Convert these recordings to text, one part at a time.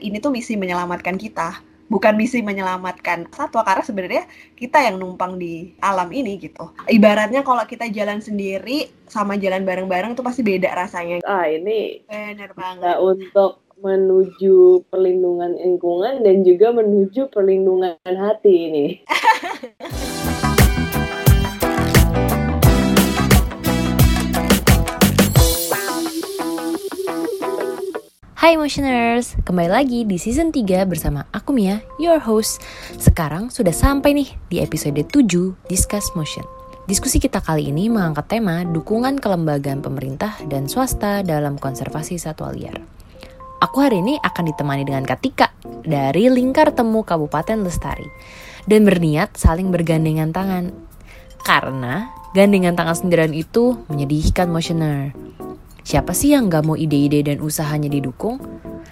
ini tuh misi menyelamatkan kita bukan misi menyelamatkan satwa karena sebenarnya kita yang numpang di alam ini gitu. Ibaratnya kalau kita jalan sendiri sama jalan bareng-bareng tuh pasti beda rasanya. Ah ini benar banget. Untuk menuju perlindungan lingkungan dan juga menuju perlindungan hati ini. Hai Motioners, kembali lagi di season 3 bersama aku Mia, your host. Sekarang sudah sampai nih di episode 7 Discuss Motion. Diskusi kita kali ini mengangkat tema dukungan kelembagaan pemerintah dan swasta dalam konservasi satwa liar. Aku hari ini akan ditemani dengan Katika dari Lingkar Temu Kabupaten Lestari dan berniat saling bergandengan tangan. Karena gandengan tangan sendirian itu menyedihkan motioner. Siapa sih yang gak mau ide-ide dan usahanya didukung?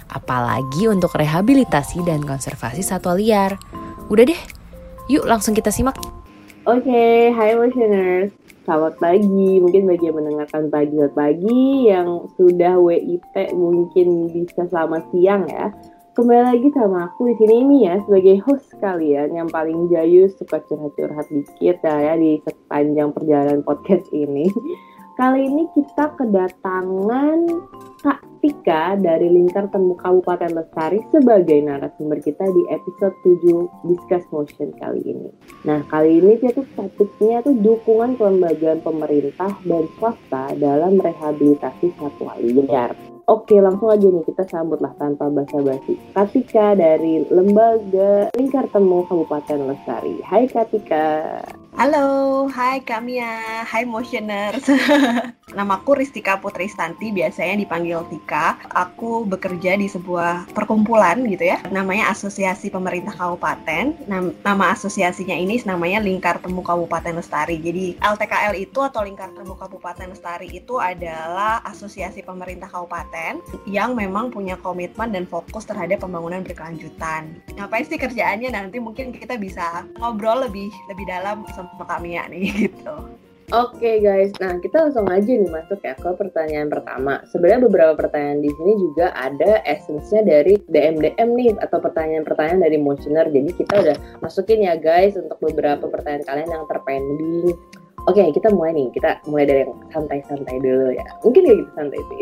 Apalagi untuk rehabilitasi dan konservasi satwa liar. Udah deh, yuk langsung kita simak. Oke, okay, hai listeners. Selamat pagi, mungkin bagi yang mendengarkan pagi pagi yang sudah WIP mungkin bisa selamat siang ya. Kembali lagi sama aku di sini ini ya sebagai host kalian yang paling jayus suka curhat-curhat dikit ya di sepanjang perjalanan podcast ini. Kali ini kita kedatangan Kak Tika dari Lingkar Temu Kabupaten Lestari sebagai narasumber kita di episode 7 Discuss Motion kali ini. Nah, kali ini kita tuh topiknya tuh dukungan kelembagaan pemerintah dan swasta dalam rehabilitasi satwa liar. Oke, langsung aja nih kita sambutlah tanpa basa-basi. Katika dari Lembaga Lingkar Temu Kabupaten Lestari. Hai Katika. Halo, hai Kamia, hai Motioners. Namaku Ristika Putri Stanti, biasanya dipanggil Tika. Aku bekerja di sebuah perkumpulan gitu ya, namanya Asosiasi Pemerintah Kabupaten. Nama asosiasinya ini namanya Lingkar Temu Kabupaten Lestari. Jadi LTKL itu atau Lingkar Temu Kabupaten Lestari itu adalah asosiasi pemerintah kabupaten yang memang punya komitmen dan fokus terhadap pembangunan berkelanjutan. Ngapain sih kerjaannya nanti mungkin kita bisa ngobrol lebih lebih dalam sama Kak Mia nih gitu. Oke okay, guys, nah kita langsung aja nih masuk ya ke pertanyaan pertama. Sebenarnya beberapa pertanyaan di sini juga ada esensnya dari DM-DM nih atau pertanyaan-pertanyaan dari motioner. Jadi kita udah masukin ya guys untuk beberapa pertanyaan kalian yang terpending. Oke, okay, kita mulai nih. Kita mulai dari yang santai-santai dulu ya. Mungkin kayak gitu santai sih.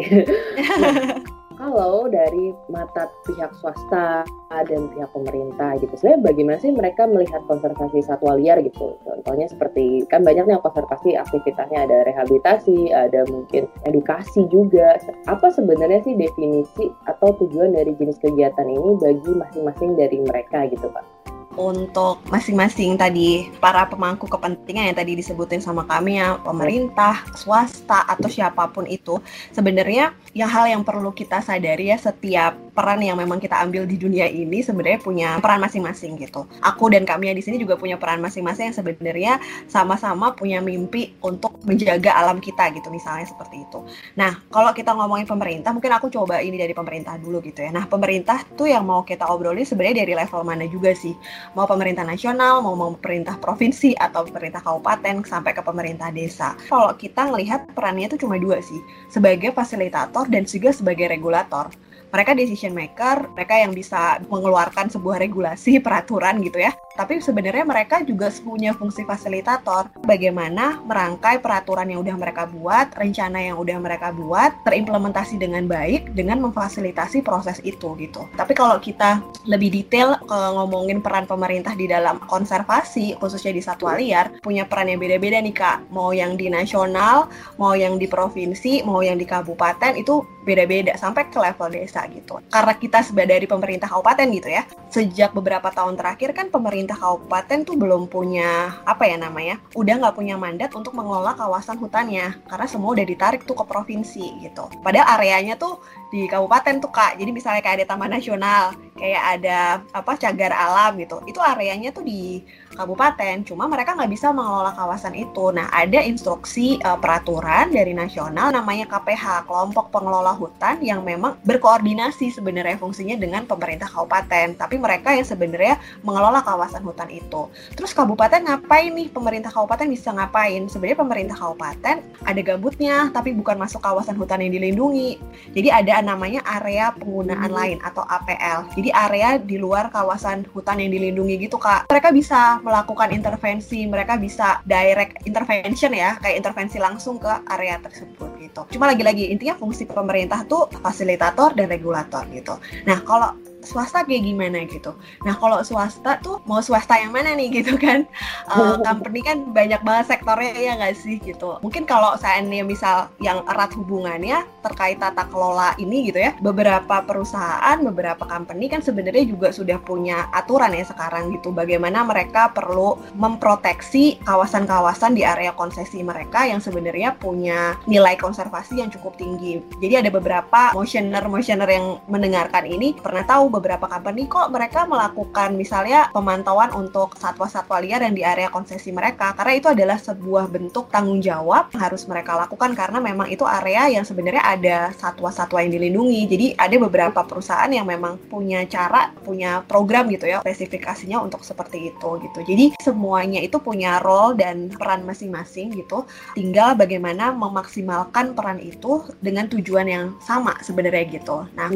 kalau dari mata pihak swasta dan pihak pemerintah gitu, sebenarnya bagaimana sih mereka melihat konservasi satwa liar gitu? Contohnya seperti kan banyaknya konservasi aktivitasnya ada rehabilitasi, ada mungkin edukasi juga. Apa sebenarnya sih definisi atau tujuan dari jenis kegiatan ini bagi masing-masing dari mereka gitu, Pak? Untuk masing-masing tadi para pemangku kepentingan yang tadi disebutin sama kami ya pemerintah, swasta atau siapa pun itu sebenarnya yang hal yang perlu kita sadari ya setiap peran yang memang kita ambil di dunia ini sebenarnya punya peran masing-masing gitu. Aku dan kami di sini juga punya peran masing-masing yang sebenarnya sama-sama punya mimpi untuk menjaga alam kita gitu misalnya seperti itu. Nah, kalau kita ngomongin pemerintah mungkin aku coba ini dari pemerintah dulu gitu ya. Nah, pemerintah tuh yang mau kita obrolin sebenarnya dari level mana juga sih mau pemerintah nasional, mau mau pemerintah provinsi atau pemerintah kabupaten sampai ke pemerintah desa. Kalau kita ngelihat perannya itu cuma dua sih, sebagai fasilitator dan juga sebagai regulator mereka decision maker, mereka yang bisa mengeluarkan sebuah regulasi, peraturan gitu ya. Tapi sebenarnya mereka juga punya fungsi fasilitator. Bagaimana merangkai peraturan yang udah mereka buat, rencana yang udah mereka buat, terimplementasi dengan baik dengan memfasilitasi proses itu gitu. Tapi kalau kita lebih detail ke ngomongin peran pemerintah di dalam konservasi, khususnya di satwa liar, punya peran yang beda-beda nih Kak. Mau yang di nasional, mau yang di provinsi, mau yang di kabupaten, itu beda-beda sampai ke level desa gitu. Karena kita dari pemerintah kabupaten gitu ya, sejak beberapa tahun terakhir kan pemerintah kabupaten tuh belum punya apa ya namanya, udah nggak punya mandat untuk mengelola kawasan hutannya karena semua udah ditarik tuh ke provinsi gitu. Padahal areanya tuh di kabupaten tuh kak, jadi misalnya kayak ada taman nasional, kayak ada apa cagar alam gitu. Itu areanya tuh di kabupaten, cuma mereka nggak bisa mengelola kawasan itu. Nah, ada instruksi uh, peraturan dari nasional namanya KPH, kelompok pengelola hutan yang memang berkoordinasi sebenarnya fungsinya dengan pemerintah kabupaten. Tapi mereka yang sebenarnya mengelola kawasan hutan itu. Terus kabupaten ngapain nih? Pemerintah kabupaten bisa ngapain? Sebenarnya pemerintah kabupaten ada gabutnya, tapi bukan masuk kawasan hutan yang dilindungi. Jadi ada namanya area penggunaan hmm. lain atau APL. Jadi area di luar kawasan hutan yang dilindungi gitu, Kak. Mereka bisa melakukan intervensi, mereka bisa direct intervention ya, kayak intervensi langsung ke area tersebut gitu. Cuma lagi-lagi intinya fungsi pemerintah tuh fasilitator dan regulator gitu. Nah, kalau swasta kayak gimana gitu. Nah kalau swasta tuh mau swasta yang mana nih gitu kan? Uh, company kan banyak banget sektornya ya nggak sih gitu. Mungkin kalau seandainya misal yang erat hubungannya terkait tata kelola ini gitu ya, beberapa perusahaan, beberapa company kan sebenarnya juga sudah punya aturan ya sekarang gitu. Bagaimana mereka perlu memproteksi kawasan-kawasan di area konsesi mereka yang sebenarnya punya nilai konservasi yang cukup tinggi. Jadi ada beberapa motioner-motioner yang mendengarkan ini pernah tahu beberapa company kok mereka melakukan misalnya pemantauan untuk satwa-satwa liar yang di area konsesi mereka. Karena itu adalah sebuah bentuk tanggung jawab yang harus mereka lakukan karena memang itu area yang sebenarnya ada satwa-satwa yang dilindungi. Jadi ada beberapa perusahaan yang memang punya cara punya program gitu ya spesifikasinya untuk seperti itu gitu. Jadi semuanya itu punya role dan peran masing-masing gitu. Tinggal bagaimana memaksimalkan peran itu dengan tujuan yang sama sebenarnya gitu. Nah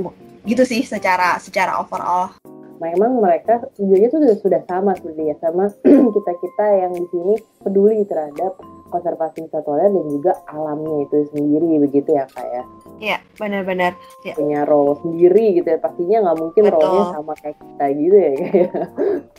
gitu sih secara secara overall. Memang mereka tujuannya tuh sudah, sudah sama sebenarnya sama kita kita yang di sini peduli terhadap konservasi satwa dan juga alamnya itu sendiri begitu ya kak ya Iya benar-benar ya. punya role sendiri gitu ya pastinya nggak mungkin role-nya sama kayak kita gitu ya kayak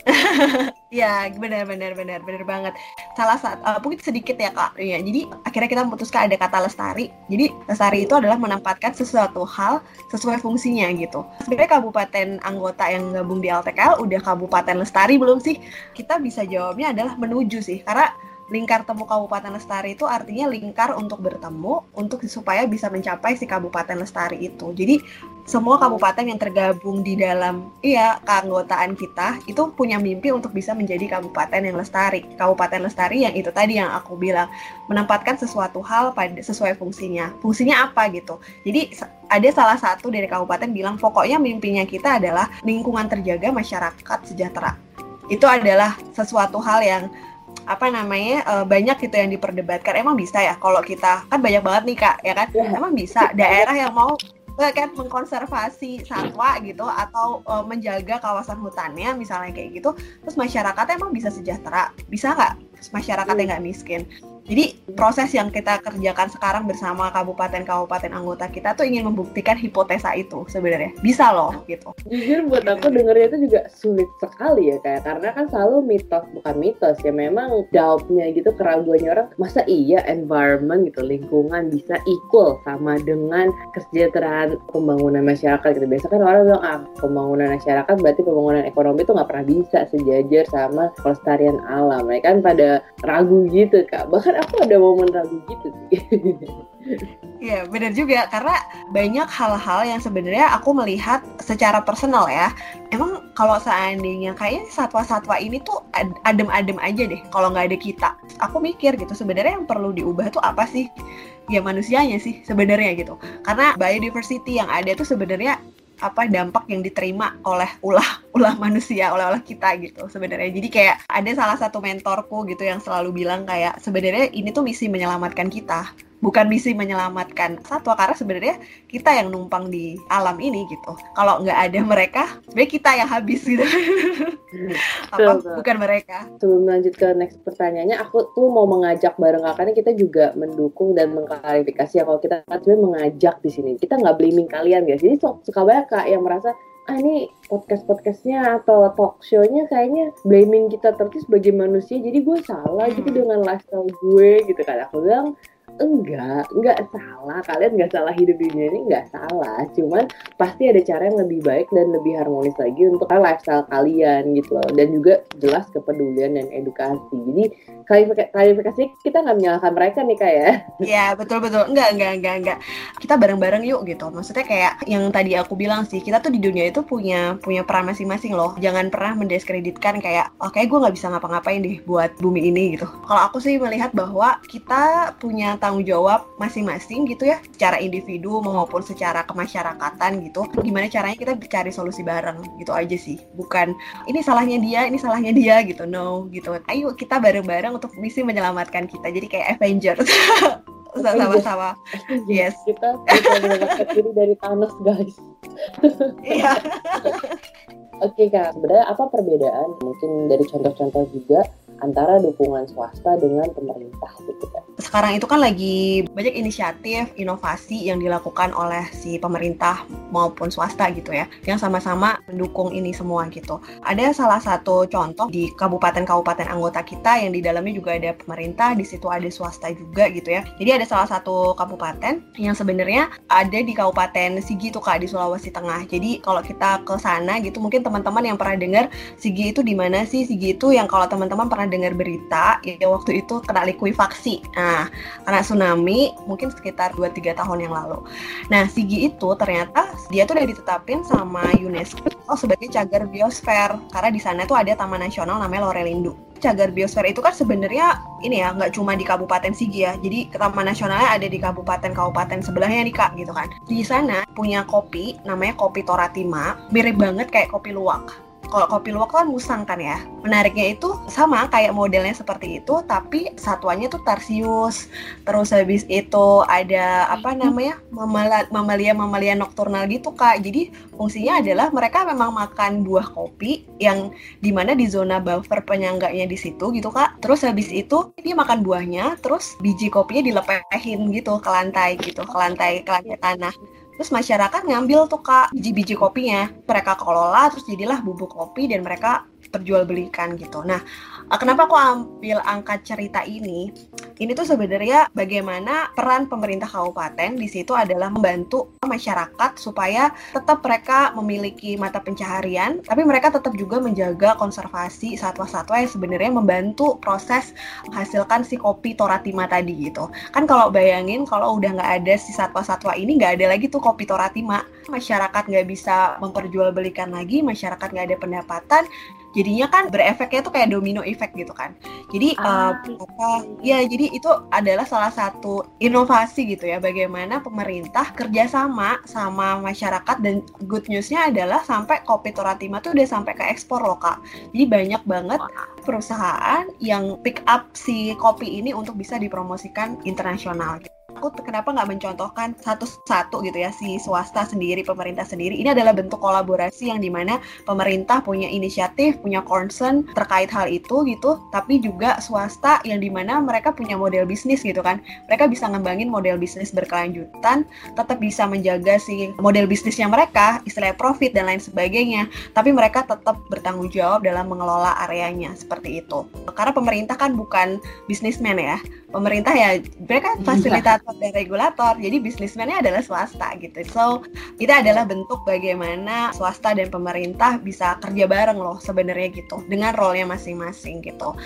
Iya, benar-benar benar benar banget. Salah satu uh, mungkin sedikit ya kak. Ya, jadi akhirnya kita memutuskan ada kata lestari. Jadi lestari itu adalah menempatkan sesuatu hal sesuai fungsinya gitu. Sebenarnya kabupaten anggota yang gabung di LTKL udah kabupaten lestari belum sih? Kita bisa jawabnya adalah menuju sih, karena lingkar temu Kabupaten Lestari itu artinya lingkar untuk bertemu untuk supaya bisa mencapai si Kabupaten Lestari itu. Jadi semua kabupaten yang tergabung di dalam iya keanggotaan kita itu punya mimpi untuk bisa menjadi kabupaten yang lestari. Kabupaten lestari yang itu tadi yang aku bilang menempatkan sesuatu hal pada sesuai fungsinya. Fungsinya apa gitu. Jadi ada salah satu dari kabupaten bilang pokoknya mimpinya kita adalah lingkungan terjaga masyarakat sejahtera. Itu adalah sesuatu hal yang apa namanya uh, banyak gitu yang diperdebatkan. Emang bisa ya kalau kita kan banyak banget nih kak ya kan? Yeah. emang bisa daerah yang mau kan mengkonservasi satwa gitu atau uh, menjaga kawasan hutannya misalnya kayak gitu terus masyarakatnya emang bisa sejahtera. Bisa nggak? Masyarakat yang nggak miskin jadi proses yang kita kerjakan sekarang bersama kabupaten-kabupaten anggota kita tuh ingin membuktikan hipotesa itu sebenarnya bisa loh gitu. Jujur buat aku dengernya itu juga sulit sekali ya kayak karena kan selalu mitos bukan mitos ya memang doubtnya gitu keraguannya orang masa iya environment gitu lingkungan bisa equal sama dengan kesejahteraan pembangunan masyarakat gitu. Biasa kan orang bilang ah pembangunan masyarakat berarti pembangunan ekonomi itu nggak pernah bisa sejajar sama kelestarian alam. Ya kan pada ragu gitu kak. Bahkan kan aku ada momen ragu gitu sih Iya benar juga karena banyak hal-hal yang sebenarnya aku melihat secara personal ya. Emang kalau seandainya kayaknya satwa-satwa ini tuh adem-adem aja deh kalau nggak ada kita. Aku mikir gitu sebenarnya yang perlu diubah tuh apa sih? Ya manusianya sih sebenarnya gitu. Karena biodiversity yang ada tuh sebenarnya apa dampak yang diterima oleh ulah ulah manusia oleh oleh kita gitu sebenarnya. Jadi kayak ada salah satu mentorku gitu yang selalu bilang kayak sebenarnya ini tuh misi menyelamatkan kita bukan misi menyelamatkan satwa karena sebenarnya kita yang numpang di alam ini gitu. Kalau nggak ada mereka sebenarnya kita yang habis gitu. Apa? Bukan mereka. Sebelum lanjut ke next pertanyaannya aku tuh mau mengajak bareng kakaknya kita juga mendukung dan mengklarifikasi ya kalau kita sebenarnya mengajak di sini. Kita nggak blaming kalian guys. Jadi suka banyak kak yang merasa ah ini podcast podcastnya atau talk show-nya kayaknya blaming kita terus sebagai manusia. Jadi gue salah gitu hmm. dengan lifestyle gue gitu kan. Aku bilang enggak enggak salah. Kalian nggak salah hidup di dunia ini nggak salah. Cuman pasti ada cara yang lebih baik dan lebih harmonis lagi untuk lifestyle kalian gitu loh. Dan juga jelas kepedulian dan edukasi. Jadi klarifikasi kita nggak menyalahkan mereka nih kayak ya. Iya betul betul. Enggak enggak enggak enggak. Kita bareng bareng yuk gitu. Maksudnya kayak yang tadi aku bilang sih kita tuh di dunia itu punya punya peran masing-masing loh. Jangan pernah mendiskreditkan kayak oke okay, gue nggak bisa ngapa-ngapain deh buat bumi ini gitu. Kalau aku sih melihat bahwa kita punya tanggung jawab masing-masing gitu ya secara individu maupun secara kemasyarakatan gitu. Gimana caranya kita cari solusi bareng gitu aja sih. Bukan ini salahnya dia ini salahnya dia gitu. No gitu. Ayo kita bareng-bareng untuk misi menyelamatkan kita. Jadi kayak Avengers. Sama-sama. Yes. Kita menyelamatkan diri dari Thanos guys. Iya. Oke kak, sebenarnya apa perbedaan mungkin dari contoh-contoh juga antara dukungan swasta dengan pemerintah gitu kan. Sekarang itu kan lagi banyak inisiatif, inovasi yang dilakukan oleh si pemerintah maupun swasta gitu ya, yang sama-sama mendukung ini semua gitu. Ada salah satu contoh di kabupaten-kabupaten anggota kita yang di dalamnya juga ada pemerintah, di situ ada swasta juga gitu ya. Jadi ada salah satu kabupaten yang sebenarnya ada di Kabupaten Sigi tuh Kak di Sulawesi Tengah. Jadi kalau kita ke sana gitu mungkin teman-teman yang pernah dengar Sigi itu di mana sih? Sigi itu yang kalau teman-teman pernah dengar berita ya waktu itu kena likuifaksi. Nah, karena tsunami mungkin sekitar 2-3 tahun yang lalu. Nah, Sigi itu ternyata dia tuh udah ditetapin sama UNESCO sebagai cagar biosfer karena di sana tuh ada taman nasional namanya Lorelindu cagar biosfer itu kan sebenarnya ini ya nggak cuma di Kabupaten Sigi ya. Jadi taman nasionalnya ada di kabupaten-kabupaten sebelahnya nih kak gitu kan. Di sana punya kopi namanya kopi Toratima, mirip banget kayak kopi luwak kalau kopi luwak kan musang kan ya. Menariknya itu sama kayak modelnya seperti itu, tapi satuannya tuh tarsius. Terus habis itu ada apa namanya mamalia mamalia nokturnal gitu kak. Jadi fungsinya adalah mereka memang makan buah kopi yang di mana di zona buffer penyangganya di situ gitu kak. Terus habis itu dia makan buahnya, terus biji kopinya dilepehin gitu ke lantai gitu, ke lantai ke lantai tanah Terus masyarakat ngambil tuh kak biji-biji kopinya, mereka kelola terus jadilah bubuk kopi dan mereka perjualbelikan gitu. Nah, kenapa aku ambil angkat cerita ini? Ini tuh sebenarnya bagaimana peran pemerintah kabupaten di situ adalah membantu masyarakat supaya tetap mereka memiliki mata pencaharian, tapi mereka tetap juga menjaga konservasi satwa-satwa yang sebenarnya membantu proses menghasilkan si kopi toratima tadi gitu. Kan kalau bayangin kalau udah nggak ada si satwa-satwa ini nggak ada lagi tuh kopi toratima, masyarakat nggak bisa memperjualbelikan lagi, masyarakat nggak ada pendapatan, jadinya kan berefeknya tuh kayak domino effect gitu kan. Jadi ah, uh, ya jadi itu adalah salah satu inovasi gitu ya bagaimana pemerintah kerjasama sama masyarakat dan good newsnya adalah sampai kopi Toratima tuh udah sampai ke ekspor loh kak. Jadi banyak banget perusahaan yang pick up si kopi ini untuk bisa dipromosikan internasional gitu aku kenapa nggak mencontohkan satu-satu gitu ya si swasta sendiri pemerintah sendiri. Ini adalah bentuk kolaborasi yang di mana pemerintah punya inisiatif punya concern terkait hal itu gitu tapi juga swasta yang di mana mereka punya model bisnis gitu kan. Mereka bisa ngembangin model bisnis berkelanjutan tetap bisa menjaga si model bisnisnya mereka istilahnya profit dan lain sebagainya. Tapi mereka tetap bertanggung jawab dalam mengelola areanya seperti itu. Karena pemerintah kan bukan bisnismen ya pemerintah ya mereka iya. fasilitator dan regulator jadi bisnismennya adalah swasta gitu. So itu adalah bentuk bagaimana swasta dan pemerintah bisa kerja bareng loh sebenarnya gitu dengan role-nya masing-masing gitu.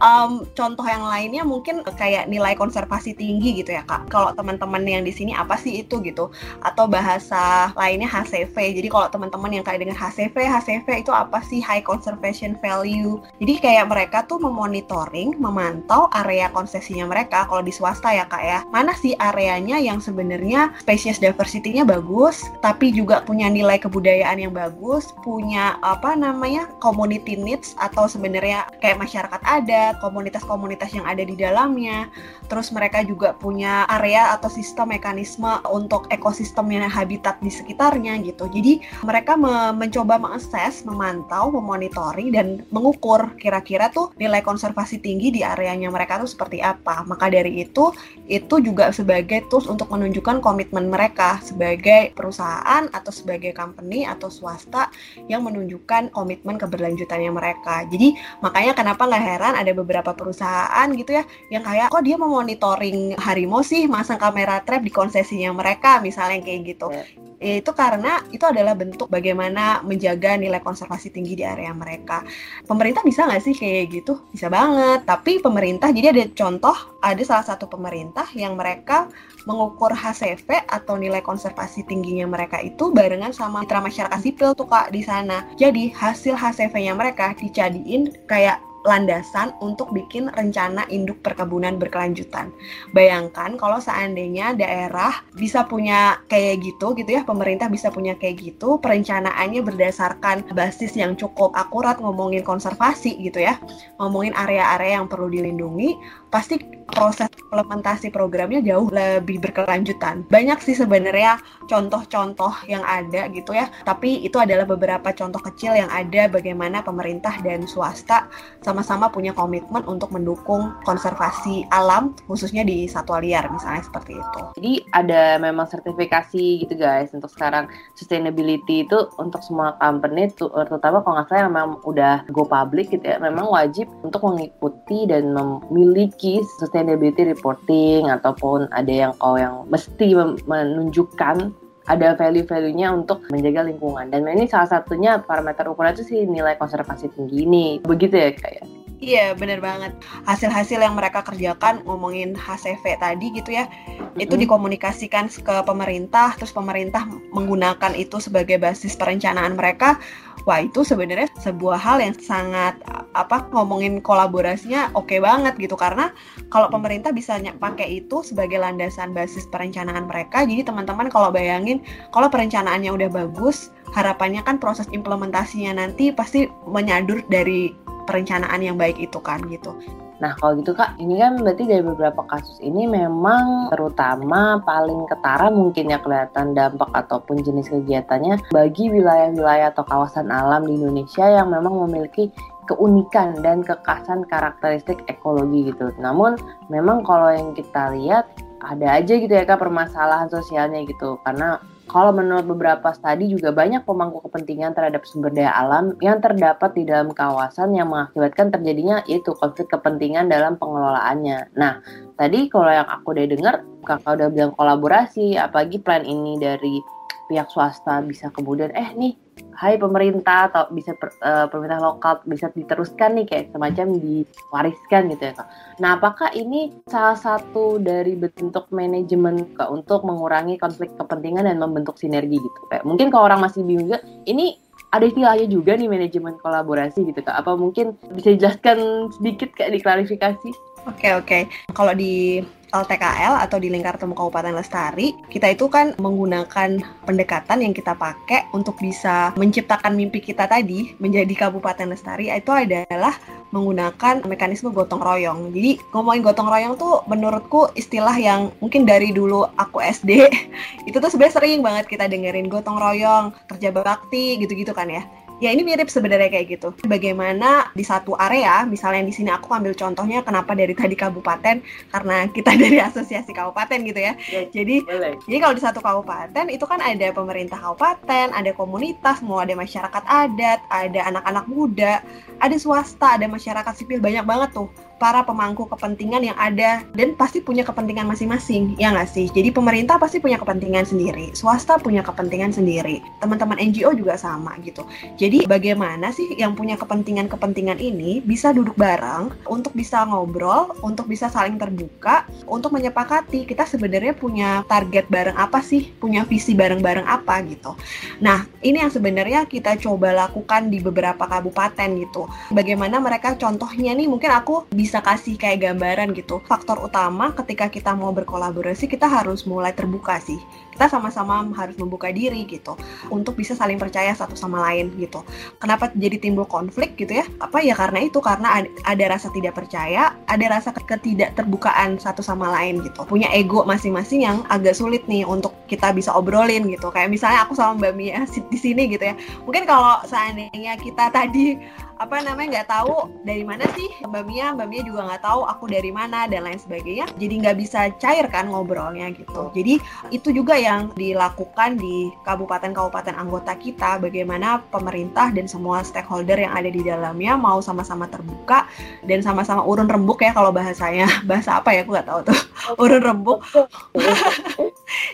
Um, contoh yang lainnya mungkin kayak nilai konservasi tinggi gitu ya kak. Kalau teman-teman yang di sini apa sih itu gitu? Atau bahasa lainnya HCV jadi kalau teman-teman yang kayak dengan HCV HCV itu apa sih? High conservation value. Jadi kayak mereka tuh memonitoring memantau area konsesinya mereka kalau di swasta ya kak ya. Mana sih areanya yang sebenarnya spesies diversity-nya bagus tapi juga punya nilai kebudayaan yang bagus punya apa namanya community needs atau sebenarnya kayak masyarakat adat komunitas-komunitas yang ada di dalamnya. Terus mereka juga punya area atau sistem mekanisme untuk ekosistem yang habitat di sekitarnya gitu. Jadi mereka me mencoba mengakses memantau memonitoring dan mengukur kira-kira tuh nilai konservasi tinggi di areanya mereka tuh seperti apa mereka. Maka dari itu, itu juga sebagai tools untuk menunjukkan komitmen mereka sebagai perusahaan atau sebagai company atau swasta yang menunjukkan komitmen keberlanjutannya mereka. Jadi makanya kenapa nggak heran ada beberapa perusahaan gitu ya yang kayak kok dia memonitoring harimau sih masang kamera trap di konsesinya mereka misalnya kayak gitu. Ya itu karena itu adalah bentuk bagaimana menjaga nilai konservasi tinggi di area mereka. Pemerintah bisa nggak sih kayak gitu? Bisa banget. Tapi pemerintah, jadi ada contoh, ada salah satu pemerintah yang mereka mengukur HCV atau nilai konservasi tingginya mereka itu barengan sama mitra masyarakat sipil tuh kak di sana. Jadi hasil HCV-nya mereka dijadiin kayak landasan untuk bikin rencana induk perkebunan berkelanjutan. Bayangkan kalau seandainya daerah bisa punya kayak gitu gitu ya, pemerintah bisa punya kayak gitu, perencanaannya berdasarkan basis yang cukup akurat ngomongin konservasi gitu ya, ngomongin area-area yang perlu dilindungi, pasti proses implementasi programnya jauh lebih berkelanjutan. Banyak sih sebenarnya contoh-contoh yang ada gitu ya, tapi itu adalah beberapa contoh kecil yang ada bagaimana pemerintah dan swasta sama-sama punya komitmen untuk mendukung konservasi alam khususnya di satwa liar misalnya seperti itu. Jadi ada memang sertifikasi gitu guys untuk sekarang sustainability itu untuk semua company terutama kalau nggak salah memang udah go public gitu ya memang wajib untuk mengikuti dan memiliki sustainability reporting ataupun ada yang oh yang mesti menunjukkan ada value-value-nya untuk menjaga lingkungan. Dan ini salah satunya parameter ukuran itu sih nilai konservasi tinggi ini. Begitu ya kayak. Ya? Iya, bener banget. Hasil-hasil yang mereka kerjakan ngomongin HCV tadi gitu ya, mm-hmm. itu dikomunikasikan ke pemerintah, terus pemerintah menggunakan itu sebagai basis perencanaan mereka wah itu sebenarnya sebuah hal yang sangat apa ngomongin kolaborasinya oke okay banget gitu karena kalau pemerintah bisa pakai itu sebagai landasan basis perencanaan mereka jadi teman-teman kalau bayangin kalau perencanaannya udah bagus harapannya kan proses implementasinya nanti pasti menyadur dari perencanaan yang baik itu kan gitu Nah kalau gitu kak, ini kan berarti dari beberapa kasus ini memang terutama paling ketara mungkin ya kelihatan dampak ataupun jenis kegiatannya bagi wilayah-wilayah atau kawasan alam di Indonesia yang memang memiliki keunikan dan kekasan karakteristik ekologi gitu. Namun memang kalau yang kita lihat ada aja gitu ya kak permasalahan sosialnya gitu karena kalau menurut beberapa studi juga banyak pemangku kepentingan terhadap sumber daya alam yang terdapat di dalam kawasan yang mengakibatkan terjadinya itu konflik kepentingan dalam pengelolaannya. Nah, tadi kalau yang aku udah dengar, kakak udah bilang kolaborasi, apalagi plan ini dari pihak swasta bisa kemudian, eh nih hai pemerintah atau bisa per, uh, pemerintah lokal bisa diteruskan nih kayak semacam diwariskan gitu ya kak. Nah apakah ini salah satu dari bentuk manajemen kak untuk mengurangi konflik kepentingan dan membentuk sinergi gitu? Kayak mungkin kalau orang masih bingung juga, ini ada istilahnya juga nih manajemen kolaborasi gitu kak. Apa mungkin bisa dijelaskan sedikit kayak diklarifikasi? Oke okay, oke. Okay. Kalau di LTKL atau di Lingkar Temu Kabupaten Lestari, kita itu kan menggunakan pendekatan yang kita pakai untuk bisa menciptakan mimpi kita tadi menjadi Kabupaten Lestari itu adalah menggunakan mekanisme gotong royong. Jadi ngomongin gotong royong tuh menurutku istilah yang mungkin dari dulu aku SD itu tuh sebenarnya sering banget kita dengerin gotong royong, kerja bakti gitu-gitu kan ya. Ya ini mirip sebenarnya kayak gitu. Bagaimana di satu area, misalnya di sini aku ambil contohnya kenapa dari tadi kabupaten karena kita dari asosiasi kabupaten gitu ya. ya jadi boleh. jadi kalau di satu kabupaten itu kan ada pemerintah kabupaten, ada komunitas, mau ada masyarakat adat, ada anak-anak muda, ada swasta, ada masyarakat sipil banyak banget tuh para pemangku kepentingan yang ada dan pasti punya kepentingan masing-masing, ya nggak sih? Jadi pemerintah pasti punya kepentingan sendiri, swasta punya kepentingan sendiri, teman-teman NGO juga sama gitu. Jadi bagaimana sih yang punya kepentingan-kepentingan ini bisa duduk bareng untuk bisa ngobrol, untuk bisa saling terbuka, untuk menyepakati kita sebenarnya punya target bareng apa sih, punya visi bareng-bareng apa gitu. Nah, ini yang sebenarnya kita coba lakukan di beberapa kabupaten gitu. Bagaimana mereka contohnya nih mungkin aku bisa bisa kasih kayak gambaran gitu. Faktor utama ketika kita mau berkolaborasi kita harus mulai terbuka sih. Kita sama-sama harus membuka diri gitu untuk bisa saling percaya satu sama lain gitu. Kenapa jadi timbul konflik gitu ya? Apa ya karena itu karena ada rasa tidak percaya, ada rasa ketidakterbukaan satu sama lain gitu. Punya ego masing-masing yang agak sulit nih untuk kita bisa obrolin gitu. Kayak misalnya aku sama Mbak Mia di sini gitu ya. Mungkin kalau seandainya kita tadi apa namanya nggak tahu dari mana sih Mbak Mia, Mbak Mia juga nggak tahu aku dari mana dan lain sebagainya. Jadi nggak bisa cair kan ngobrolnya gitu. Jadi itu juga yang dilakukan di kabupaten-kabupaten anggota kita, bagaimana pemerintah dan semua stakeholder yang ada di dalamnya mau sama-sama terbuka dan sama-sama urun rembuk ya kalau bahasanya. Bahasa apa ya? Aku nggak tahu tuh. Urun rembuk.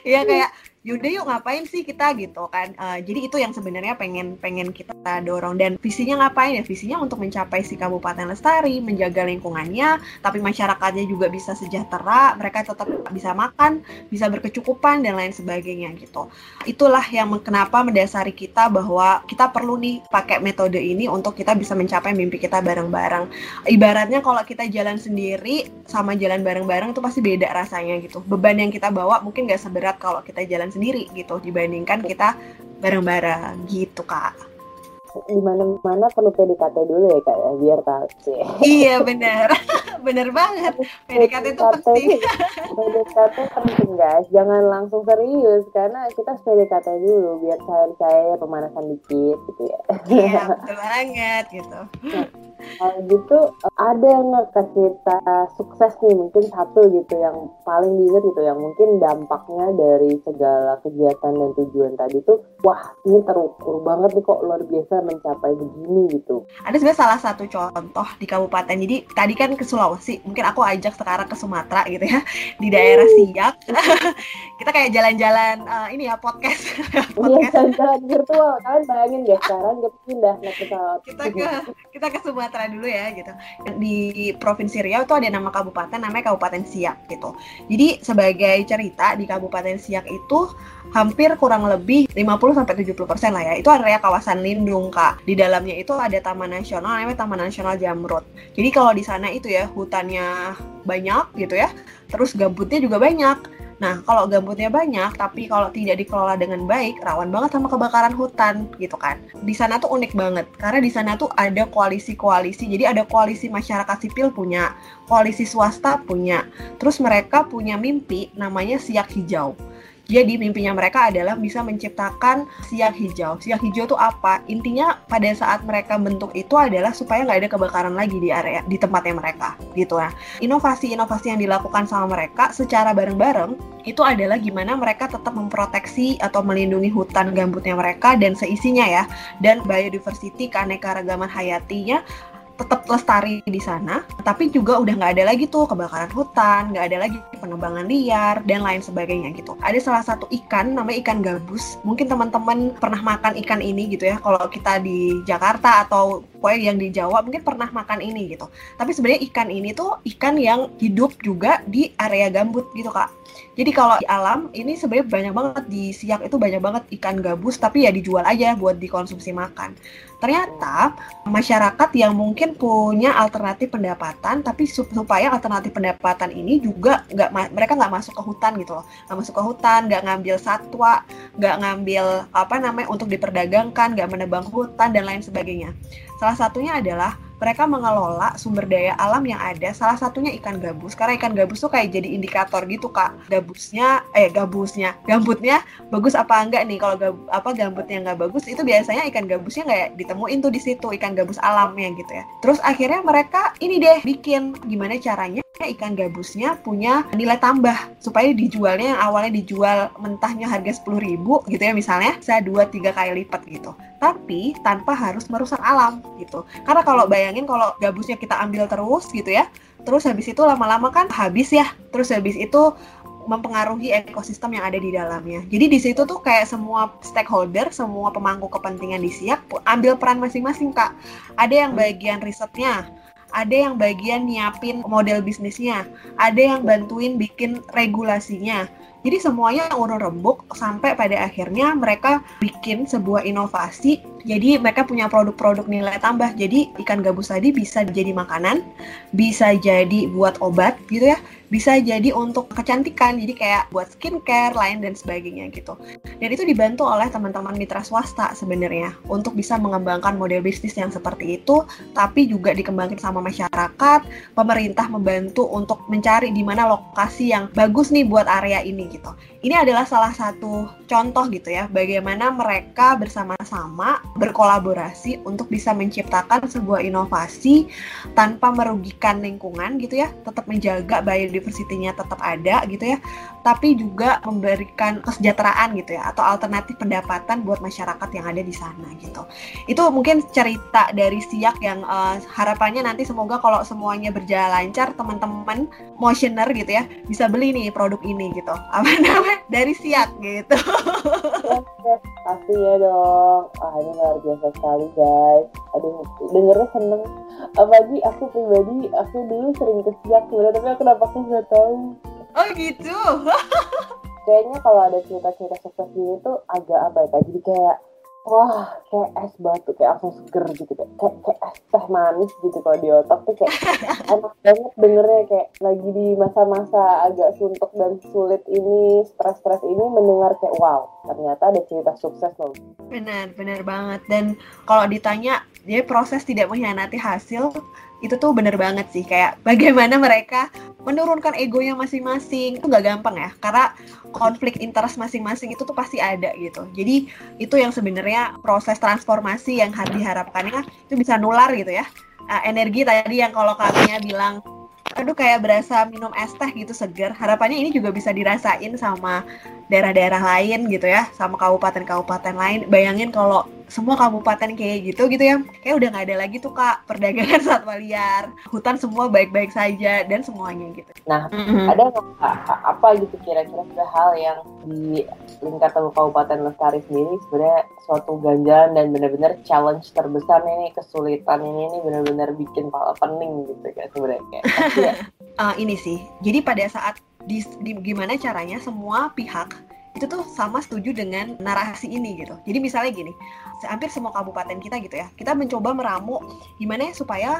Iya kayak yaudah yuk ngapain sih kita? Gitu kan. Uh, jadi itu yang sebenarnya pengen pengen kita dorong. Dan visinya ngapain ya? Visinya untuk mencapai si kabupaten lestari menjaga lingkungannya tapi masyarakatnya juga bisa sejahtera mereka tetap bisa makan bisa berkecukupan dan lain sebagainya gitu. Itulah yang kenapa mendasari kita bahwa kita perlu nih pakai metode ini untuk kita bisa mencapai mimpi kita bareng-bareng. Ibaratnya kalau kita jalan sendiri sama jalan bareng-bareng itu pasti beda rasanya gitu. Beban yang kita bawa mungkin gak seberat kalau kita jalan sendiri gitu dibandingkan kita bareng-bareng gitu kak di mana-mana perlu PDKT dulu ya kak ya biar tahu sih. Iya benar, benar banget. PDKT itu penting. PDKT penting guys, jangan langsung serius karena kita PDKT dulu biar cair-cair pemanasan dikit gitu ya. Iya betul banget gitu. Nah, Kalau gitu ada yang kasih kita sukses nih mungkin satu gitu yang paling diingat gitu yang mungkin dampaknya dari segala kegiatan dan tujuan tadi tuh wah ini terukur banget nih kok luar biasa mencapai begini gitu. Ada sebenarnya salah satu contoh di kabupaten. Jadi tadi kan ke Sulawesi, mungkin aku ajak sekarang ke Sumatera gitu ya di daerah Siak. kita kayak jalan-jalan uh, ini ya podcast. Iya jalan-jalan virtual kan bayangin ya sekarang kita pindah naik pesawat. Kita ke kita ke Sumatera dulu ya gitu. Di Provinsi Riau itu ada nama kabupaten namanya Kabupaten Siak gitu. Jadi sebagai cerita di Kabupaten Siak itu hampir kurang lebih 50 sampai 70 persen lah ya. Itu area kawasan lindung kak. Di dalamnya itu ada Taman Nasional namanya Taman Nasional Jamrut. Jadi kalau di sana itu ya hutannya banyak gitu ya. Terus gambutnya juga banyak. Nah, kalau gambutnya banyak, tapi kalau tidak dikelola dengan baik, rawan banget sama kebakaran hutan, gitu kan. Di sana tuh unik banget, karena di sana tuh ada koalisi-koalisi, jadi ada koalisi masyarakat sipil punya, koalisi swasta punya, terus mereka punya mimpi namanya siak hijau. Jadi mimpinya mereka adalah bisa menciptakan siak hijau. Siak hijau itu apa? Intinya pada saat mereka bentuk itu adalah supaya nggak ada kebakaran lagi di area di tempatnya mereka, gitu ya. Inovasi-inovasi yang dilakukan sama mereka secara bareng-bareng itu adalah gimana mereka tetap memproteksi atau melindungi hutan gambutnya mereka dan seisinya ya, dan biodiversity keanekaragaman hayatinya tetap lestari di sana, tapi juga udah nggak ada lagi tuh kebakaran hutan, nggak ada lagi penebangan liar dan lain sebagainya gitu. Ada salah satu ikan namanya ikan gabus. Mungkin teman-teman pernah makan ikan ini gitu ya. Kalau kita di Jakarta atau pokoknya yang di Jawa mungkin pernah makan ini gitu. Tapi sebenarnya ikan ini tuh ikan yang hidup juga di area gambut gitu kak. Jadi kalau di alam ini sebenarnya banyak banget di siak itu banyak banget ikan gabus tapi ya dijual aja buat dikonsumsi makan. Ternyata masyarakat yang mungkin punya alternatif pendapatan tapi supaya alternatif pendapatan ini juga nggak mereka nggak masuk ke hutan gitu loh. Nggak masuk ke hutan nggak ngambil satwa nggak ngambil apa namanya untuk diperdagangkan nggak menebang hutan dan lain sebagainya. Salah satunya adalah mereka mengelola sumber daya alam yang ada salah satunya ikan gabus. Karena ikan gabus tuh kayak jadi indikator gitu kak. Gabusnya eh gabusnya gambutnya bagus apa enggak nih? Kalau gab, apa gambutnya nggak bagus itu biasanya ikan gabusnya nggak ditemuin tuh di situ ikan gabus alamnya gitu ya. Terus akhirnya mereka ini deh bikin gimana caranya ikan gabusnya punya nilai tambah supaya dijualnya yang awalnya dijual mentahnya harga sepuluh ribu gitu ya misalnya bisa dua tiga kali lipat gitu tapi tanpa harus merusak alam gitu karena kalau bayangin kalau gabusnya kita ambil terus gitu ya terus habis itu lama-lama kan habis ya terus habis itu mempengaruhi ekosistem yang ada di dalamnya. Jadi di situ tuh kayak semua stakeholder, semua pemangku kepentingan di siak ambil peran masing-masing kak. Ada yang bagian risetnya, ada yang bagian nyiapin model bisnisnya, ada yang bantuin bikin regulasinya. Jadi semuanya urun rembuk sampai pada akhirnya mereka bikin sebuah inovasi. Jadi mereka punya produk-produk nilai tambah. Jadi ikan gabus tadi bisa jadi makanan, bisa jadi buat obat gitu ya, bisa jadi untuk kecantikan, jadi kayak buat skincare, lain dan sebagainya gitu. Dan itu dibantu oleh teman-teman mitra swasta sebenarnya untuk bisa mengembangkan model bisnis yang seperti itu, tapi juga dikembangkan sama masyarakat, pemerintah membantu untuk mencari di mana lokasi yang bagus nih buat area ini gitu. Ini adalah salah satu contoh gitu ya, bagaimana mereka bersama-sama berkolaborasi untuk bisa menciptakan sebuah inovasi tanpa merugikan lingkungan gitu ya, tetap menjaga biodiversity-nya tetap ada gitu ya, tapi juga memberikan kesejahteraan gitu ya, atau alternatif pendapatan buat masyarakat yang ada di sana gitu. Itu mungkin cerita dari Siak yang uh, harapannya nanti semoga kalau semuanya berjalan lancar, teman-teman motioner gitu ya, bisa beli nih produk ini gitu. Apa namanya? Dari Siak gitu. Pasti ya dong. Ah ini luar biasa sekali guys. Aduh dengernya seneng. Apalagi aku pribadi, aku dulu sering ke siak sebenarnya, tapi aku nampaknya nggak tahu. Oh gitu. Kayaknya kalau ada cerita-cerita sukses gini tuh agak apa ya, jadi kayak wah kayak es batu kayak langsung seger gitu kayak kayak, kayak es teh manis gitu kalau di otak tuh kayak enak banget dengernya kayak lagi di masa-masa agak suntuk dan sulit ini stres-stres ini mendengar kayak wow ternyata ada cerita sukses loh. Benar benar banget. Dan kalau ditanya dia proses tidak mengkhianati hasil itu tuh bener banget sih kayak bagaimana mereka menurunkan egonya masing-masing. Itu nggak gampang ya karena konflik interest masing-masing itu tuh pasti ada gitu. Jadi itu yang sebenarnya proses transformasi yang diharapkannya itu bisa nular gitu ya. Uh, energi tadi yang kalau kaminya bilang aduh kayak berasa minum es teh gitu segar. Harapannya ini juga bisa dirasain sama daerah-daerah lain gitu ya, sama kabupaten-kabupaten lain. Bayangin kalau semua kabupaten kayak gitu gitu ya, kayak udah nggak ada lagi tuh kak perdagangan satwa liar, hutan semua baik-baik saja dan semuanya gitu. Nah, mm-hmm. ada apa gitu kira-kira hal yang di lingkar kabupaten lestari sendiri sebenarnya suatu ganjalan dan benar-benar challenge terbesar ini kesulitan ini ini benar-benar bikin pala pening gitu kan sebenarnya. uh, ini sih, jadi pada saat di, di gimana caranya semua pihak itu tuh sama setuju dengan narasi ini gitu. Jadi misalnya gini, hampir semua kabupaten kita gitu ya, kita mencoba meramu gimana ya supaya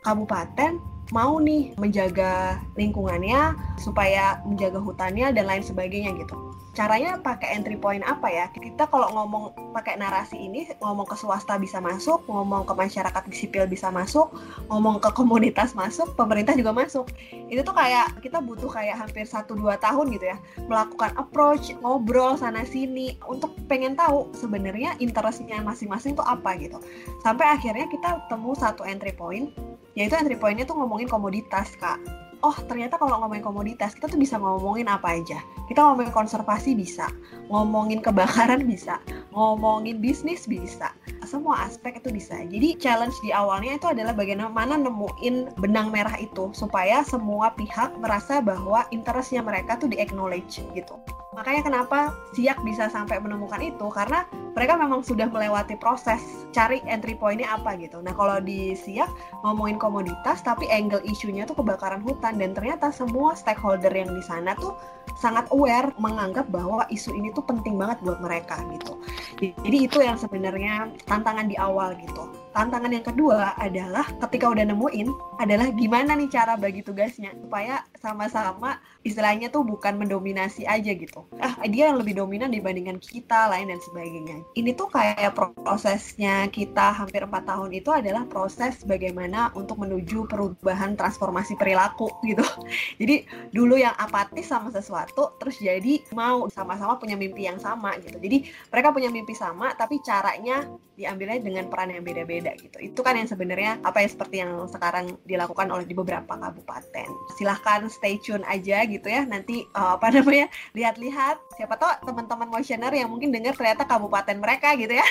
kabupaten mau nih menjaga lingkungannya, supaya menjaga hutannya dan lain sebagainya gitu caranya pakai entry point apa ya? Kita kalau ngomong pakai narasi ini, ngomong ke swasta bisa masuk, ngomong ke masyarakat sipil bisa masuk, ngomong ke komunitas masuk, pemerintah juga masuk. Itu tuh kayak kita butuh kayak hampir 1-2 tahun gitu ya, melakukan approach, ngobrol sana sini untuk pengen tahu sebenarnya interestnya masing-masing tuh apa gitu. Sampai akhirnya kita temu satu entry point, yaitu entry pointnya tuh ngomongin komoditas kak oh ternyata kalau ngomongin komoditas kita tuh bisa ngomongin apa aja. Kita ngomongin konservasi bisa, ngomongin kebakaran bisa, ngomongin bisnis bisa. Semua aspek itu bisa. Jadi challenge di awalnya itu adalah bagaimana nemuin benang merah itu supaya semua pihak merasa bahwa interestnya mereka tuh di acknowledge gitu. Makanya kenapa Siak bisa sampai menemukan itu karena mereka memang sudah melewati proses cari entry pointnya apa gitu. Nah kalau di Siak ngomongin komoditas tapi angle isunya tuh kebakaran hutan dan ternyata semua stakeholder yang di sana tuh sangat aware menganggap bahwa isu ini tuh penting banget buat mereka gitu. Jadi itu yang sebenarnya tantangan di awal gitu tantangan yang kedua adalah ketika udah nemuin adalah gimana nih cara bagi tugasnya supaya sama-sama istilahnya tuh bukan mendominasi aja gitu. Ah dia yang lebih dominan dibandingkan kita lain dan sebagainya. Ini tuh kayak prosesnya kita hampir empat tahun itu adalah proses bagaimana untuk menuju perubahan transformasi perilaku gitu. Jadi dulu yang apatis sama sesuatu terus jadi mau sama-sama punya mimpi yang sama gitu. Jadi mereka punya mimpi sama tapi caranya diambilnya dengan peran yang beda-beda beda gitu. Itu kan yang sebenarnya apa yang seperti yang sekarang dilakukan oleh di beberapa kabupaten. Silahkan stay tune aja gitu ya. Nanti uh, apa namanya lihat-lihat. Siapa tahu teman-teman motioner yang mungkin dengar ternyata kabupaten mereka gitu ya.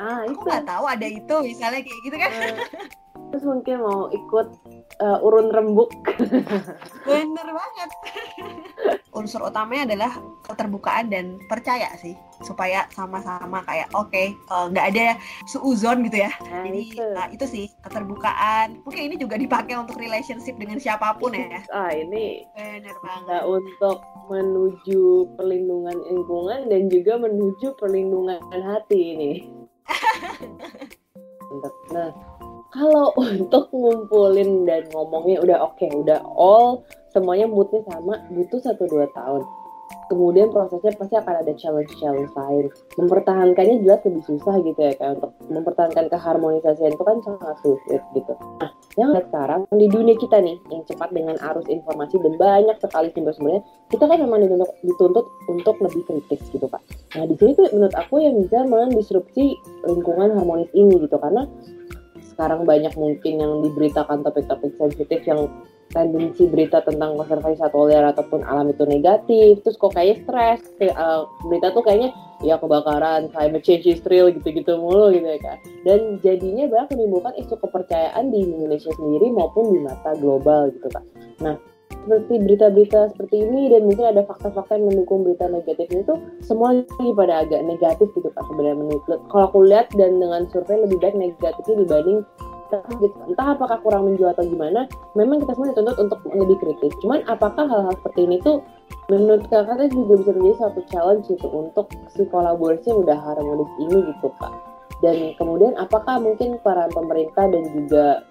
Ah, Aku nggak tahu ada itu misalnya kayak gitu kan. Uh, terus mungkin mau ikut uh, urun rembuk. Bener banget. Unsur utamanya adalah keterbukaan dan percaya sih supaya sama-sama kayak oke okay, uh, nggak ada suuzon gitu ya. Nah, Jadi itu. Nah, itu sih keterbukaan. Mungkin ini juga dipakai untuk relationship dengan siapa pun ya. Ah ini bener banget. Untuk menuju perlindungan lingkungan dan juga menuju perlindungan hati ini. nah, kalau untuk ngumpulin dan ngomongnya udah oke, okay, udah all semuanya moodnya sama butuh satu dua tahun kemudian prosesnya pasti akan ada challenge-challenge lain. Mempertahankannya jelas lebih susah gitu ya, kayak untuk mempertahankan keharmonisasian itu kan sangat sulit gitu. Nah, yang sekarang di dunia kita nih, yang cepat dengan arus informasi dan banyak sekali sumber sebenarnya, kita kan memang dituntut, dituntut untuk lebih kritis gitu Pak. Nah, di sini tuh menurut aku yang bisa mendisrupsi lingkungan harmonis ini gitu, karena sekarang banyak mungkin yang diberitakan topik-topik sensitif yang tendensi berita tentang konservasi satwa liar ataupun alam itu negatif. Terus kok kayak stres. Uh, berita tuh kayaknya ya kebakaran climate change is real gitu-gitu mulu gitu ya kan dan jadinya banyak menimbulkan isu kepercayaan di Indonesia sendiri maupun di mata global gitu kan nah seperti berita-berita seperti ini dan mungkin ada fakta-fakta yang mendukung berita negatif itu semua lagi pada agak negatif gitu kan sebenarnya menurut kalau aku lihat dan dengan survei lebih baik negatifnya dibanding gitu. entah apakah kurang menjual atau gimana memang kita semua dituntut untuk lebih kritis. Cuman apakah hal-hal seperti ini tuh menurut kakaknya juga bisa menjadi satu challenge gitu untuk si kolaborasi yang udah harmonis ini gitu kak. Dan kemudian apakah mungkin para pemerintah dan juga